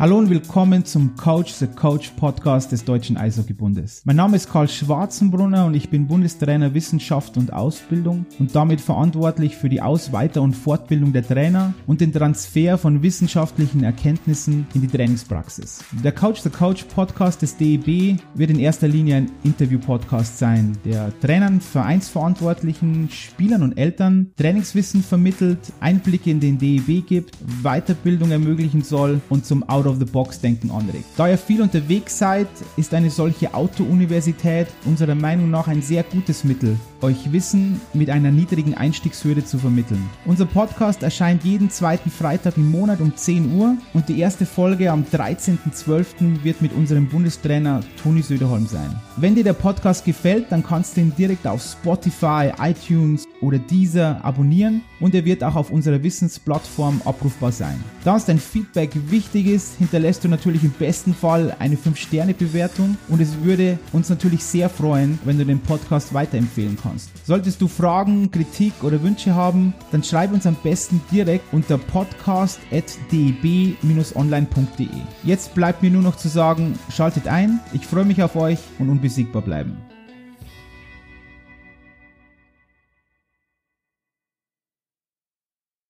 Hallo und willkommen zum Coach the Coach Podcast des Deutschen Eishockeybundes. Mein Name ist Karl Schwarzenbrunner und ich bin Bundestrainer Wissenschaft und Ausbildung und damit verantwortlich für die Aus-, Weiter- und Fortbildung der Trainer und den Transfer von wissenschaftlichen Erkenntnissen in die Trainingspraxis. Der Coach the Coach Podcast des DEB wird in erster Linie ein Interview-Podcast sein, der Trainern, Vereinsverantwortlichen, Spielern und Eltern Trainingswissen vermittelt, Einblicke in den DEB gibt, Weiterbildung ermöglichen soll und zum Out Out-of-the-Box-Denken anregt. Da ihr viel unterwegs seid, ist eine solche Auto-Universität unserer Meinung nach ein sehr gutes Mittel, euch Wissen mit einer niedrigen Einstiegshürde zu vermitteln. Unser Podcast erscheint jeden zweiten Freitag im Monat um 10 Uhr und die erste Folge am 13.12. wird mit unserem Bundestrainer Toni Söderholm sein. Wenn dir der Podcast gefällt, dann kannst du ihn direkt auf Spotify, iTunes oder Deezer abonnieren und er wird auch auf unserer Wissensplattform abrufbar sein. Da uns dein Feedback wichtig ist, hinterlässt du natürlich im besten Fall eine 5-Sterne-Bewertung und es würde uns natürlich sehr freuen, wenn du den Podcast weiterempfehlen kannst. Solltest du Fragen, Kritik oder Wünsche haben, dann schreib uns am besten direkt unter podcast.db-online.de. Jetzt bleibt mir nur noch zu sagen, schaltet ein, ich freue mich auf euch und unbesiegbar bleiben.